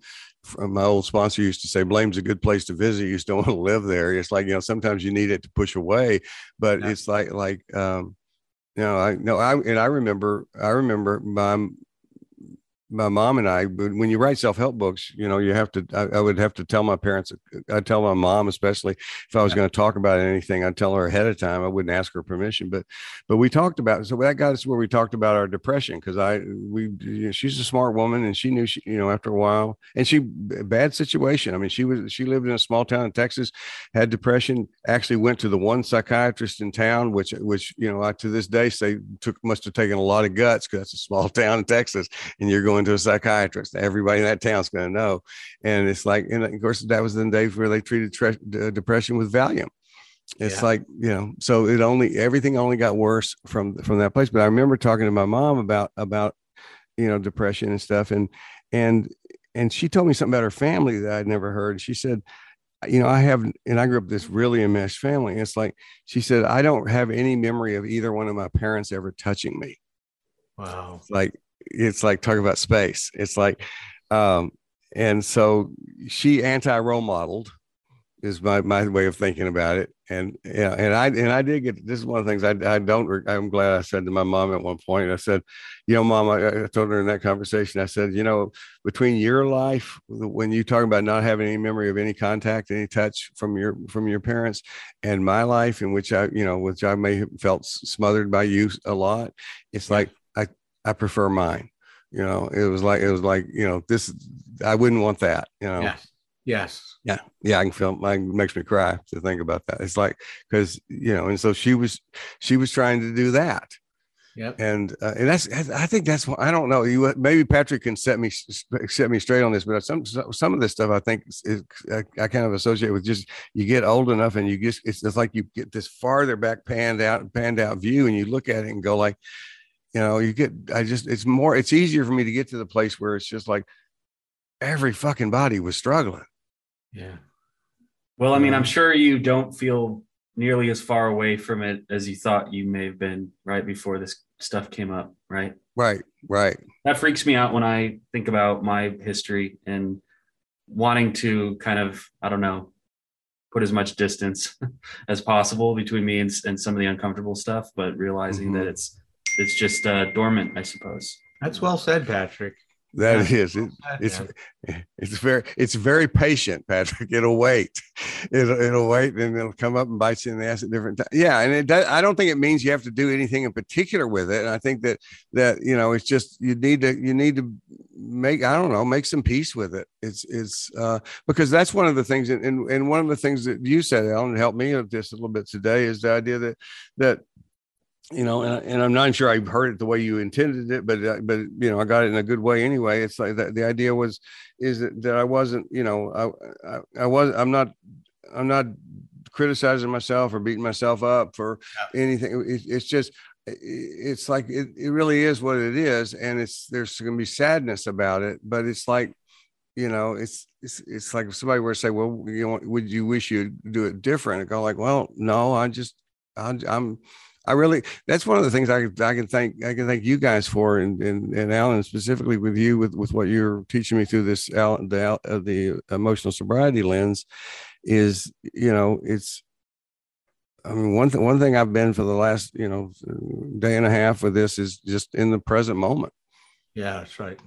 my old sponsor used to say blame's a good place to visit you just don't want to live there. It's like you know sometimes you need it to push away but yeah. it's like like um no, I no, I and I remember I remember my my mom and I, when you write self help books, you know, you have to, I, I, would have to tell my parents, I'd tell my mom, especially if I was yeah. going to talk about anything, I'd tell her ahead of time. I wouldn't ask her permission, but, but we talked about, so that got us where we talked about our depression. Cause I, we, you know, she's a smart woman and she knew she, you know, after a while and she, bad situation. I mean, she was, she lived in a small town in Texas, had depression, actually went to the one psychiatrist in town, which, which, you know, I, to this day say took, must have taken a lot of guts because that's a small town in Texas and you're going to a psychiatrist. Everybody in that town's going to know. And it's like, and of course, that was the days where they treated tre- depression with Valium. It's yeah. like you know, so it only everything only got worse from from that place. But I remember talking to my mom about about you know depression and stuff, and and and she told me something about her family that I'd never heard. She said, you know, I have, and I grew up this really enmeshed family. It's like she said, I don't have any memory of either one of my parents ever touching me. Wow. It's like it's like talking about space. It's like, um, and so she anti role modeled is my, my way of thinking about it. And yeah, and I and I did get this is one of the things I, I don't I'm glad I said to my mom at one point. I said, you know, mom, I, I told her in that conversation, I said, you know, between your life when you talk about not having any memory of any contact, any touch from your from your parents, and my life in which I, you know, which I may have felt smothered by you a lot, it's like I prefer mine. You know, it was like it was like you know this. I wouldn't want that. You know. Yes. Yes. Yeah. Yeah. I can feel. It makes me cry to think about that. It's like because you know, and so she was she was trying to do that. Yep. And uh, and that's I think that's what I don't know. You maybe Patrick can set me set me straight on this, but some some of this stuff I think is, I, I, kind of associate with just you get old enough and you just it's just like you get this farther back panned out panned out view and you look at it and go like, you know you get i just it's more it's easier for me to get to the place where it's just like every fucking body was struggling. Yeah. Well i mean i'm sure you don't feel nearly as far away from it as you thought you may have been right before this stuff came up right? Right right. That freaks me out when i think about my history and wanting to kind of i don't know put as much distance as possible between me and, and some of the uncomfortable stuff, but realizing mm-hmm. that it's it's just uh, dormant, I suppose. That's well said, Patrick. That yeah. is, it, it's it's very it's very patient, Patrick. It'll wait, it'll it'll wait, and it'll come up and bite you in the ass at different times. Yeah, and it does, I don't think it means you have to do anything in particular with it. And I think that that you know it's just you need to you need to make I don't know make some peace with it. It's it's uh, because that's one of the things, and and one of the things that you said, Alan, helped me with this a little bit today is the idea that that you know, and, and, I'm not sure I heard it the way you intended it, but uh, but you know, I got it in a good way anyway. It's like that. The idea was is that, that I wasn't, you know, I, I, I was I'm not I'm not criticizing myself or beating myself up for yeah. anything. It, it's just it's like it, it really is what it is, and it's there's going to be sadness about it, but it's like you know, it's it's it's like if somebody were to say, "Well, you know, would you wish you'd do it different?" I go like, "Well, no, I just I, I'm." I really that's one of the things I I can thank I can thank you guys for and and, and Alan specifically with you with with what you're teaching me through this Al, the uh, the emotional sobriety lens is you know it's I mean one thing one thing I've been for the last you know day and a half with this is just in the present moment. Yeah, that's right.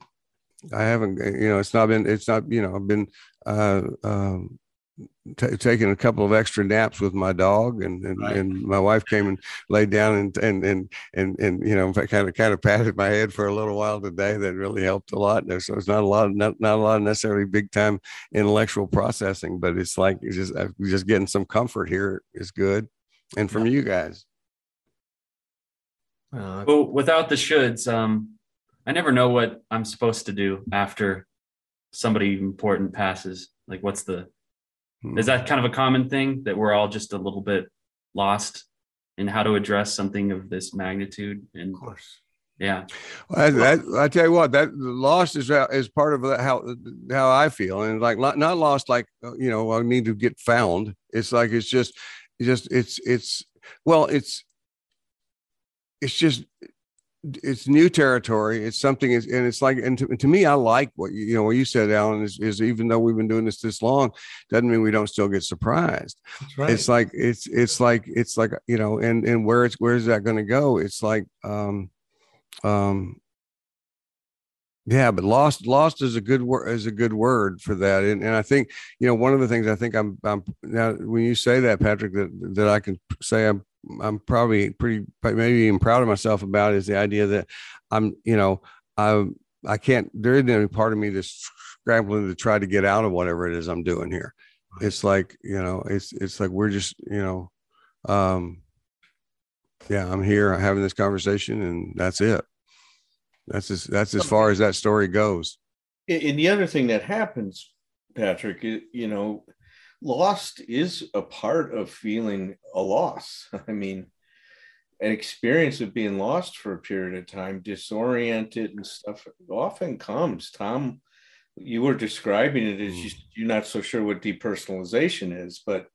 I haven't you know it's not been it's not you know I've been uh um t- taking a couple of extra naps with my dog and and, right. and my wife came and laid down and and and and, and you know kind of kind of patted my head for a little while today. That really helped a lot. So it's not a lot of, not, not a lot of necessarily big time intellectual processing but it's like it's just uh, just getting some comfort here is good. And from yeah. you guys. Uh, well without the shoulds um i never know what i'm supposed to do after somebody important passes. Like what's the is that kind of a common thing that we're all just a little bit lost in how to address something of this magnitude? And of course, yeah. Well, that, I tell you what, that lost is is part of how how I feel, and like not lost like uh, you know I need to get found. It's like it's just, it's just it's it's well it's it's just it's new territory. It's something, and it's like, and to, to, me, I like what you, you know, what you said, Alan, is, is, even though we've been doing this this long, doesn't mean we don't still get surprised. Right. It's like, it's, it's like, it's like, you know, and, and where it's, where is that going to go? It's like, um, um, yeah, but lost, lost is a good word, is a good word for that. And, and I think, you know, one of the things I think I'm, I'm now when you say that, Patrick, that, that I can say I'm I'm probably pretty maybe even proud of myself about is the idea that I'm you know I I can't there isn't any part of me that's scrambling to try to get out of whatever it is I'm doing here. It's like you know it's it's like we're just you know um yeah I'm here having this conversation and that's it. That's as that's as far as that story goes. And the other thing that happens, Patrick, you know, lost is a part of feeling a loss. I mean, an experience of being lost for a period of time, disoriented and stuff often comes. Tom, you were describing it as mm. you're not so sure what depersonalization is, but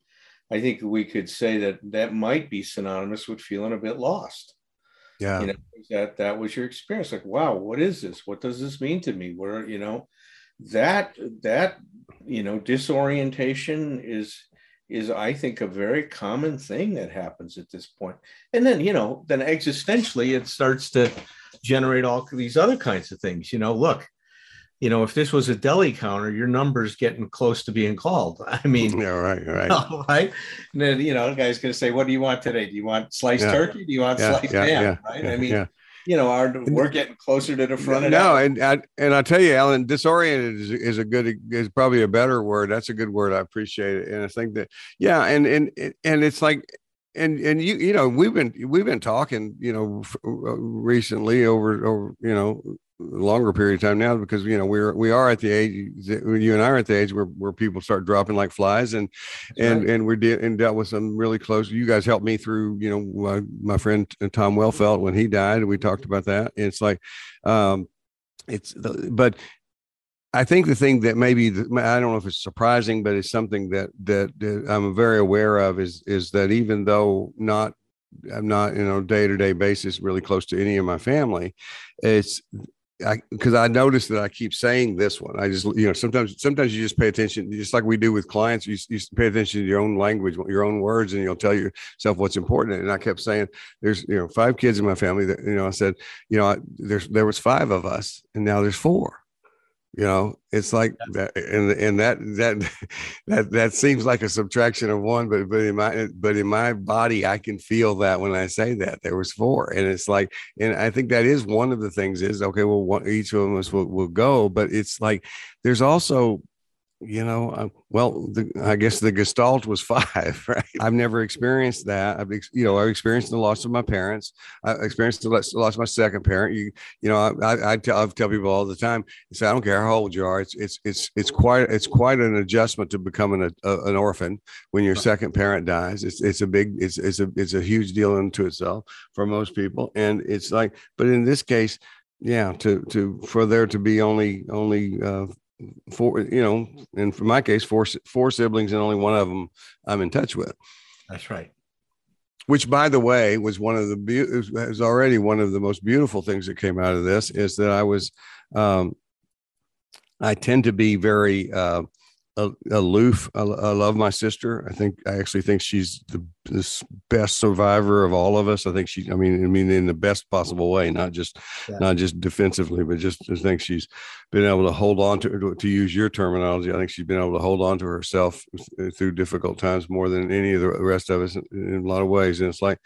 I think we could say that that might be synonymous with feeling a bit lost. Yeah. You know, that that was your experience. Like, wow, what is this? What does this mean to me? Where, you know, that that you know disorientation is is i think a very common thing that happens at this point. And then you know then existentially it starts to generate all these other kinds of things. You know look you know if this was a deli counter your number's getting close to being called. I mean yeah right right. right? And then you know the guy's going to say what do you want today? Do you want sliced yeah. turkey? Do you want yeah, sliced yeah, ham? right? i mean you know, our we're getting closer to the front. Of no, and I, and I tell you, Alan, disoriented is, is a good is probably a better word. That's a good word. I appreciate it, and I think that yeah, and and and it's like and and you you know we've been we've been talking you know uh, recently over over you know longer period of time now because you know we're we are at the age you and I are at the age where, where people start dropping like flies and That's and right. and we're de- and dealt with some really close you guys helped me through you know my, my friend Tom Wellfelt when he died we talked about that it's like um it's the, but I think the thing that maybe the, I don't know if it's surprising but it's something that, that that I'm very aware of is is that even though not I'm not you know day to day basis really close to any of my family it's I because I noticed that I keep saying this one. I just you know sometimes sometimes you just pay attention, just like we do with clients. You, you pay attention to your own language, your own words, and you'll tell yourself what's important. And I kept saying, "There's you know five kids in my family." That you know I said, you know, I, there's there was five of us, and now there's four you know it's like that and and that that that that seems like a subtraction of one but but in my but in my body i can feel that when i say that there was four and it's like and i think that is one of the things is okay well one, each of us will, will go but it's like there's also you know, uh, well, the, I guess the gestalt was five, right? I've never experienced that. I've, you know, I've experienced the loss of my parents. I experienced the loss, of my second parent. You, you know, I, I, tell, I tell people all the time, say, I don't care how old you are. It's, it's, it's, it's quite, it's quite an adjustment to becoming a, a, an orphan when your second parent dies. It's, it's a big, it's, it's a, it's a huge deal unto itself for most people. And it's like, but in this case, yeah, to, to, for there to be only, only, uh, four, you know, and for my case, four four siblings, and only one of them I'm in touch with. That's right. Which, by the way, was one of the be- was already one of the most beautiful things that came out of this is that I was, um, I tend to be very uh, aloof. I, I, love my sister. I think I actually think she's the, the, best survivor of all of us. I think she. I mean, I mean, in the best possible way, not just yeah. not just defensively, but just I think she's been able to hold on to to use your terminology. I think she's been able to hold on to herself uh, through difficult times more than any of the rest of us in, in a lot of ways. And it's like,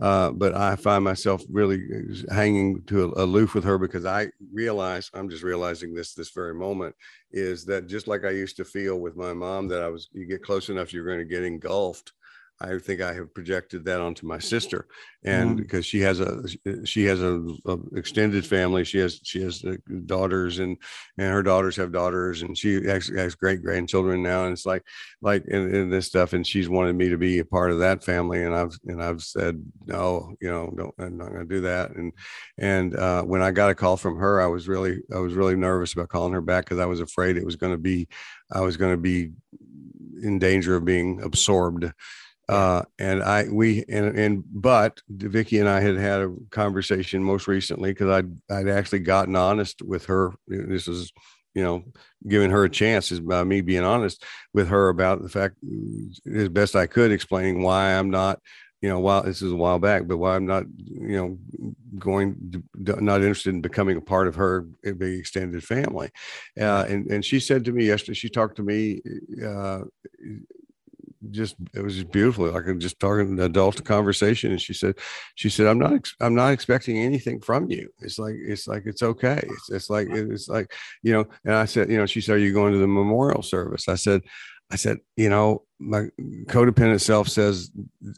uh, but I find myself really hanging to aloof with her because I realize I'm just realizing this this very moment is that just like I used to feel with my mom that I was you get close enough you're going to get engulfed I think I have projected that onto my sister, and mm-hmm. because she has a she has a, a, extended family, she has she has uh, daughters, and and her daughters have daughters, and she actually has great grandchildren now, and it's like like in, in this stuff, and she's wanted me to be a part of that family, and I've and I've said no, you know, don't I'm not going to do that, and and uh, when I got a call from her, I was really I was really nervous about calling her back because I was afraid it was going to be I was going to be in danger of being absorbed uh, and I, we, and, and, but Vicki and I had had a conversation most recently because I'd, I'd actually gotten honest with her. This is, you know, giving her a chance is by me being honest with her about the fact as best I could explaining why I'm not, you know, while this is a while back, but why I'm not, you know, going, not interested in becoming a part of her big extended family. Uh, and, and she said to me yesterday, she talked to me, uh, just it was just beautiful. Like I'm just talking an adult conversation and she said she said i'm not i'm not expecting anything from you. It's like it's like it's okay. It's, it's like it's like you know and i said you know she said are you going to the memorial service? I said i said you know my codependent self says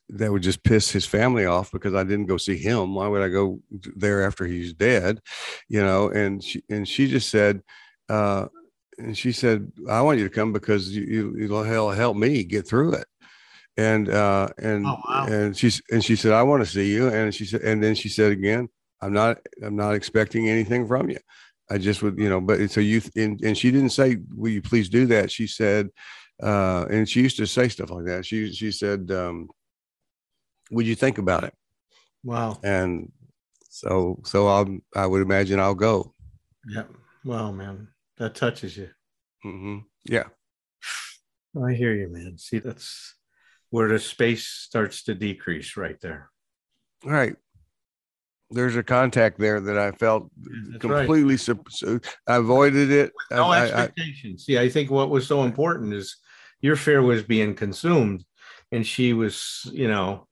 that would just piss his family off because i didn't go see him. Why would i go there after he's dead? You know and she and she just said uh and she said, "I want you to come because you, you will help me get through it." And uh, and oh, wow. and she and she said, "I want to see you." And she said, and then she said again, "I'm not I'm not expecting anything from you. I just would, you know." But so you and, and she didn't say, "Will you please do that?" She said, uh, and she used to say stuff like that. She she said, um, "Would you think about it?" Wow. And so so I'll I would imagine I'll go. Yeah. Wow, man that touches you. Mm-hmm. Yeah. I hear you, man. See, that's where the space starts to decrease right there. Right. There's a contact there that I felt that's completely. Right. I avoided it. No I, expectations. I, See, I think what was so important is your fear was being consumed, and she was, you know,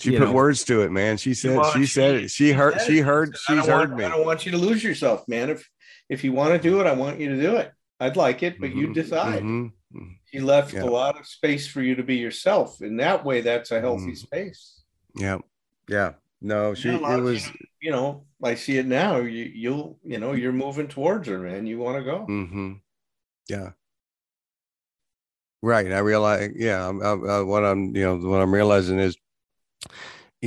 she put know, words to it, man. She said, well, she, she, said it. She heard, she heard, she's heard want, me. I don't want you to lose yourself, man. If if you want to do it, I want you to do it. I'd like it, but mm-hmm. you decide. Mm-hmm. He left yeah. a lot of space for you to be yourself. In that way, that's a healthy mm-hmm. space. Yeah. Yeah. No, she it was you know, I see it now. You you'll you know, you're moving towards her, man. You want to go. Mm-hmm. Yeah. Right. I realize, yeah, I, I, what I'm, you know, what I'm realizing is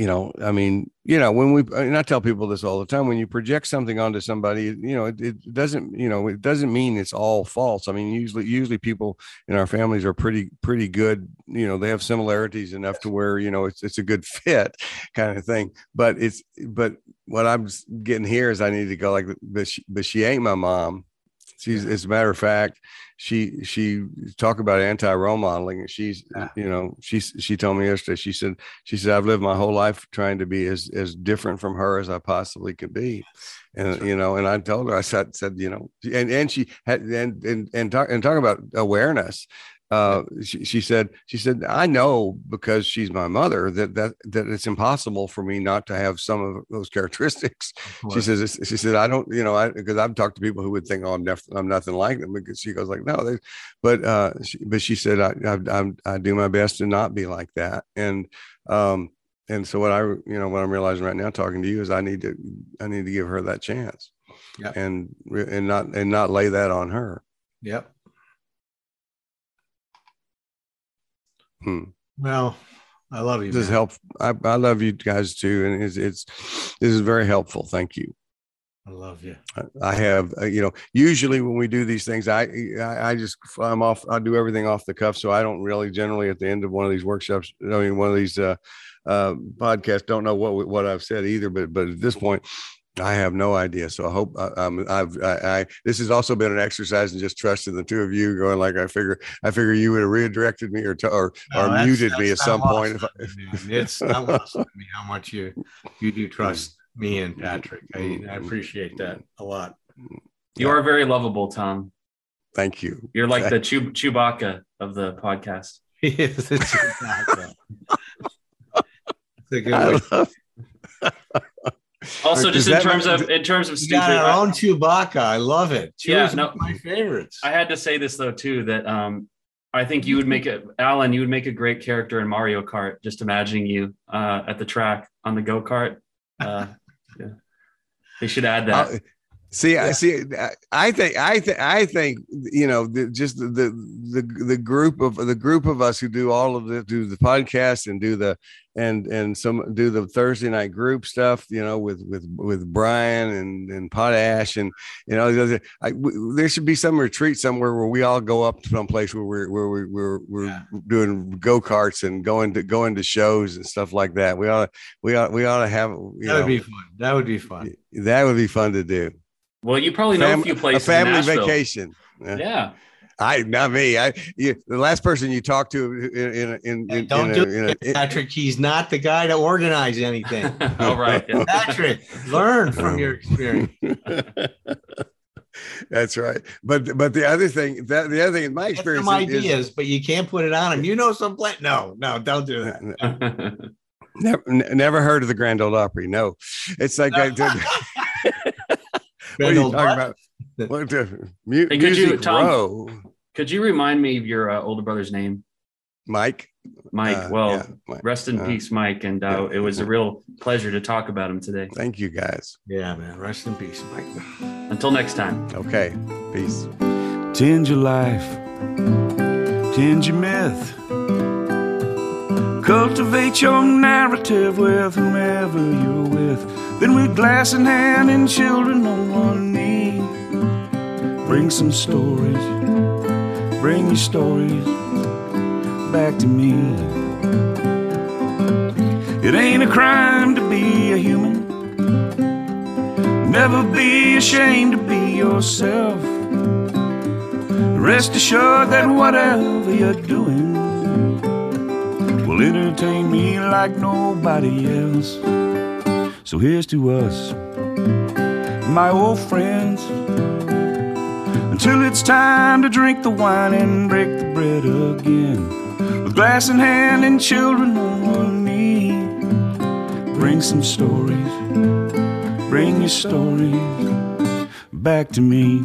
you know, I mean, you know, when we, and I tell people this all the time, when you project something onto somebody, you know, it, it, doesn't, you know, it doesn't mean it's all false. I mean, usually, usually people in our families are pretty, pretty good. You know, they have similarities enough to where, you know, it's, it's a good fit kind of thing. But it's, but what I'm getting here is I need to go like, but she, but she ain't my mom. She's, as a matter of fact, she she talk about anti role modeling. and She's Yeah. you know she she told me yesterday. She said she said I've lived my whole life trying to be as as different from her as I possibly could be, and you know. And I told her I said said you know and and she had and and and talk and talk about awareness. Uh, she, she said she said I know because she's my mother that that that it's impossible for me not to have some of those characteristics she says she said i don't you know i because i've talked to people who would think oh i'm, nef- I'm nothing like them because she goes like no they but uh she, but she said I, I I'm, i do my best to not be like that and um and so what i you know what i'm realizing right now talking to you is i need to i need to give her that chance Yeah. and and not and not lay that on her Yep. Hmm. Well, I love you. this is man. help I, I love you guys too and it's it's this is very helpful thank you I love you. I have, uh, you know, usually when we do these things, I, I, I just, I'm off, I do everything off the cuff. So I don't really generally at the end of one of these workshops, I mean, one of these, uh, uh, podcasts, don't know what, what I've said either, but, but at this point, I have no idea. So I hope I, um, I've, I, I, this has also been an exercise in just trusting the two of you going like, I figure, I figure you would have redirected me or, to, or, No, or that's- muted me at some point. If I, on me, man. It's not lost on me how much you you do trust me and Patrick. I, I appreciate that a lot. You Yeah. are very lovable, Tom. thank you. You're like the Chew- Chewbacca of the podcast. It's a Chewbacca. It's a good I way. love- Also, just in terms of in terms of stupid, got our own Chewbacca. I love it. Yeah, no- my favorites. I had to say this though too that um I think you would make it, Alan. You would make a great character in Mario Kart. Just imagining you uh, at the track on the go kart. Uh, yeah. They should add that. See, I see. I- think, I think, I think, you know, the, just the, the the group of the group of us who do all of the do the podcast and do the and and some do the Thursday night group stuff, you know, with with with Brian and and Potash and you know, the other- I, w- there should be some retreat somewhere where we all go up to some place where we're where we, we're we're Yeah. doing go karts and going to going to shows and stuff like that. We ought to we ought we ought to have that know, would be fun. That would be fun. that would be fun to do well, you probably know a few places. a family Nashville. vacation. Yeah. Yeah. I not me. I you, the last person you talked to in in in, Hey, in, don't in do a, in a- Patrick. He's not the guy to organize anything. All right. Patrick, learn from your experience. That's right. But but the other thing that the other thing in my Get experience some is- is- ideas, but you can't put it on him. You know some plan? No, no, don't do that. Never, n- never heard of the Grand Ole Opry. No, it's like I, what are Grand you talking what? about? What the, mu- Hey, could you, music Tom- row, Could you remind me of your uh, older brother's name, Mike? Mike? Uh, well, yeah, Mike. rest in uh, peace, Mike. And uh, yeah. it was a real pleasure to talk about him today. Thank you guys. Yeah, man. Rest in peace, Mike. Until next time. Okay, peace. Tend your life, tend your myth. Cultivate your narrative with whomever you're with. Then, with glass in hand and children on one knee, bring some stories, bring your stories back to me. It ain't a crime to be a human. Never be ashamed to be yourself. Rest assured that whatever you're doing will entertain me like nobody else. So here's to us, my old friends, until it's time to drink the wine and break the bread again. With glass in hand and children on one knee, bring some stories, bring your stories back to me.